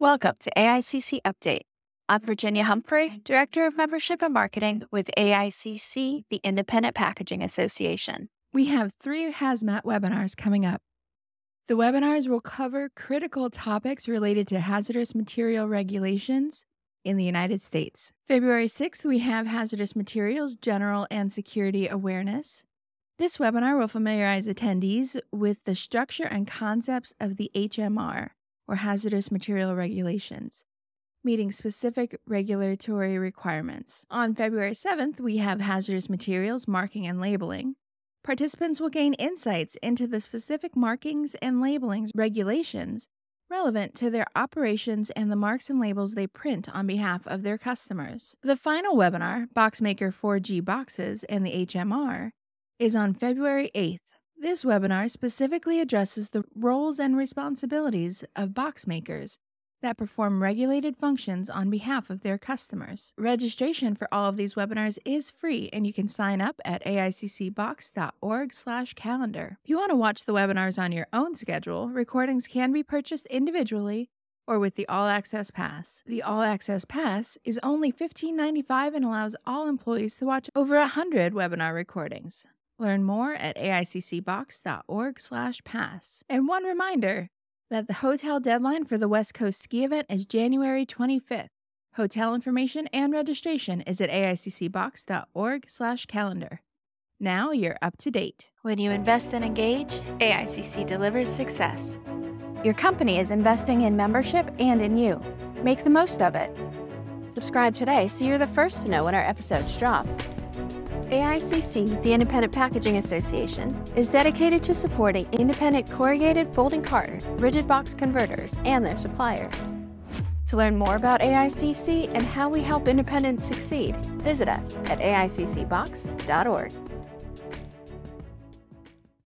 Welcome to AICC Update. I'm Virginia Humphrey, Director of Membership and Marketing with AICC, the Independent Packaging Association. We have three hazmat webinars coming up. The webinars will cover critical topics related to hazardous material regulations in the United States. February 6th, we have Hazardous Materials General and Security Awareness. This webinar will familiarize attendees with the structure and concepts of the HMR, or hazardous material regulations, meeting specific regulatory requirements. On February 7th, we have hazardous materials marking and labeling. Participants will gain insights into the specific markings and labelings regulations relevant to their operations and the marks and labels they print on behalf of their customers. The final webinar, Boxmaker 4G Boxes and the HMR, is on February 8th. This webinar specifically addresses the roles and responsibilities of box makers that perform regulated functions on behalf of their customers. Registration for all of these webinars is free and you can sign up at aiccbox.org/calendar. If you want to watch the webinars on your own schedule, recordings can be purchased individually or with the All Access Pass. The All Access Pass is only $15.95 and allows all employees to watch over 100 webinar recordings. Learn more at aiccbox.org/pass. And one reminder that the hotel deadline for the West Coast ski event is January 25th. Hotel information and registration is at aiccbox.org/calendar. Now you're up to date. When you invest and engage, AICC delivers success. Your company is investing in membership and in you. Make the most of it. Subscribe today so you're the first to know when our episodes drop. AICC, the Independent Packaging Association, is dedicated to supporting independent corrugated folding carton, rigid box converters, and their suppliers. To learn more about AICC and how we help independents succeed, visit us at aiccbox.org.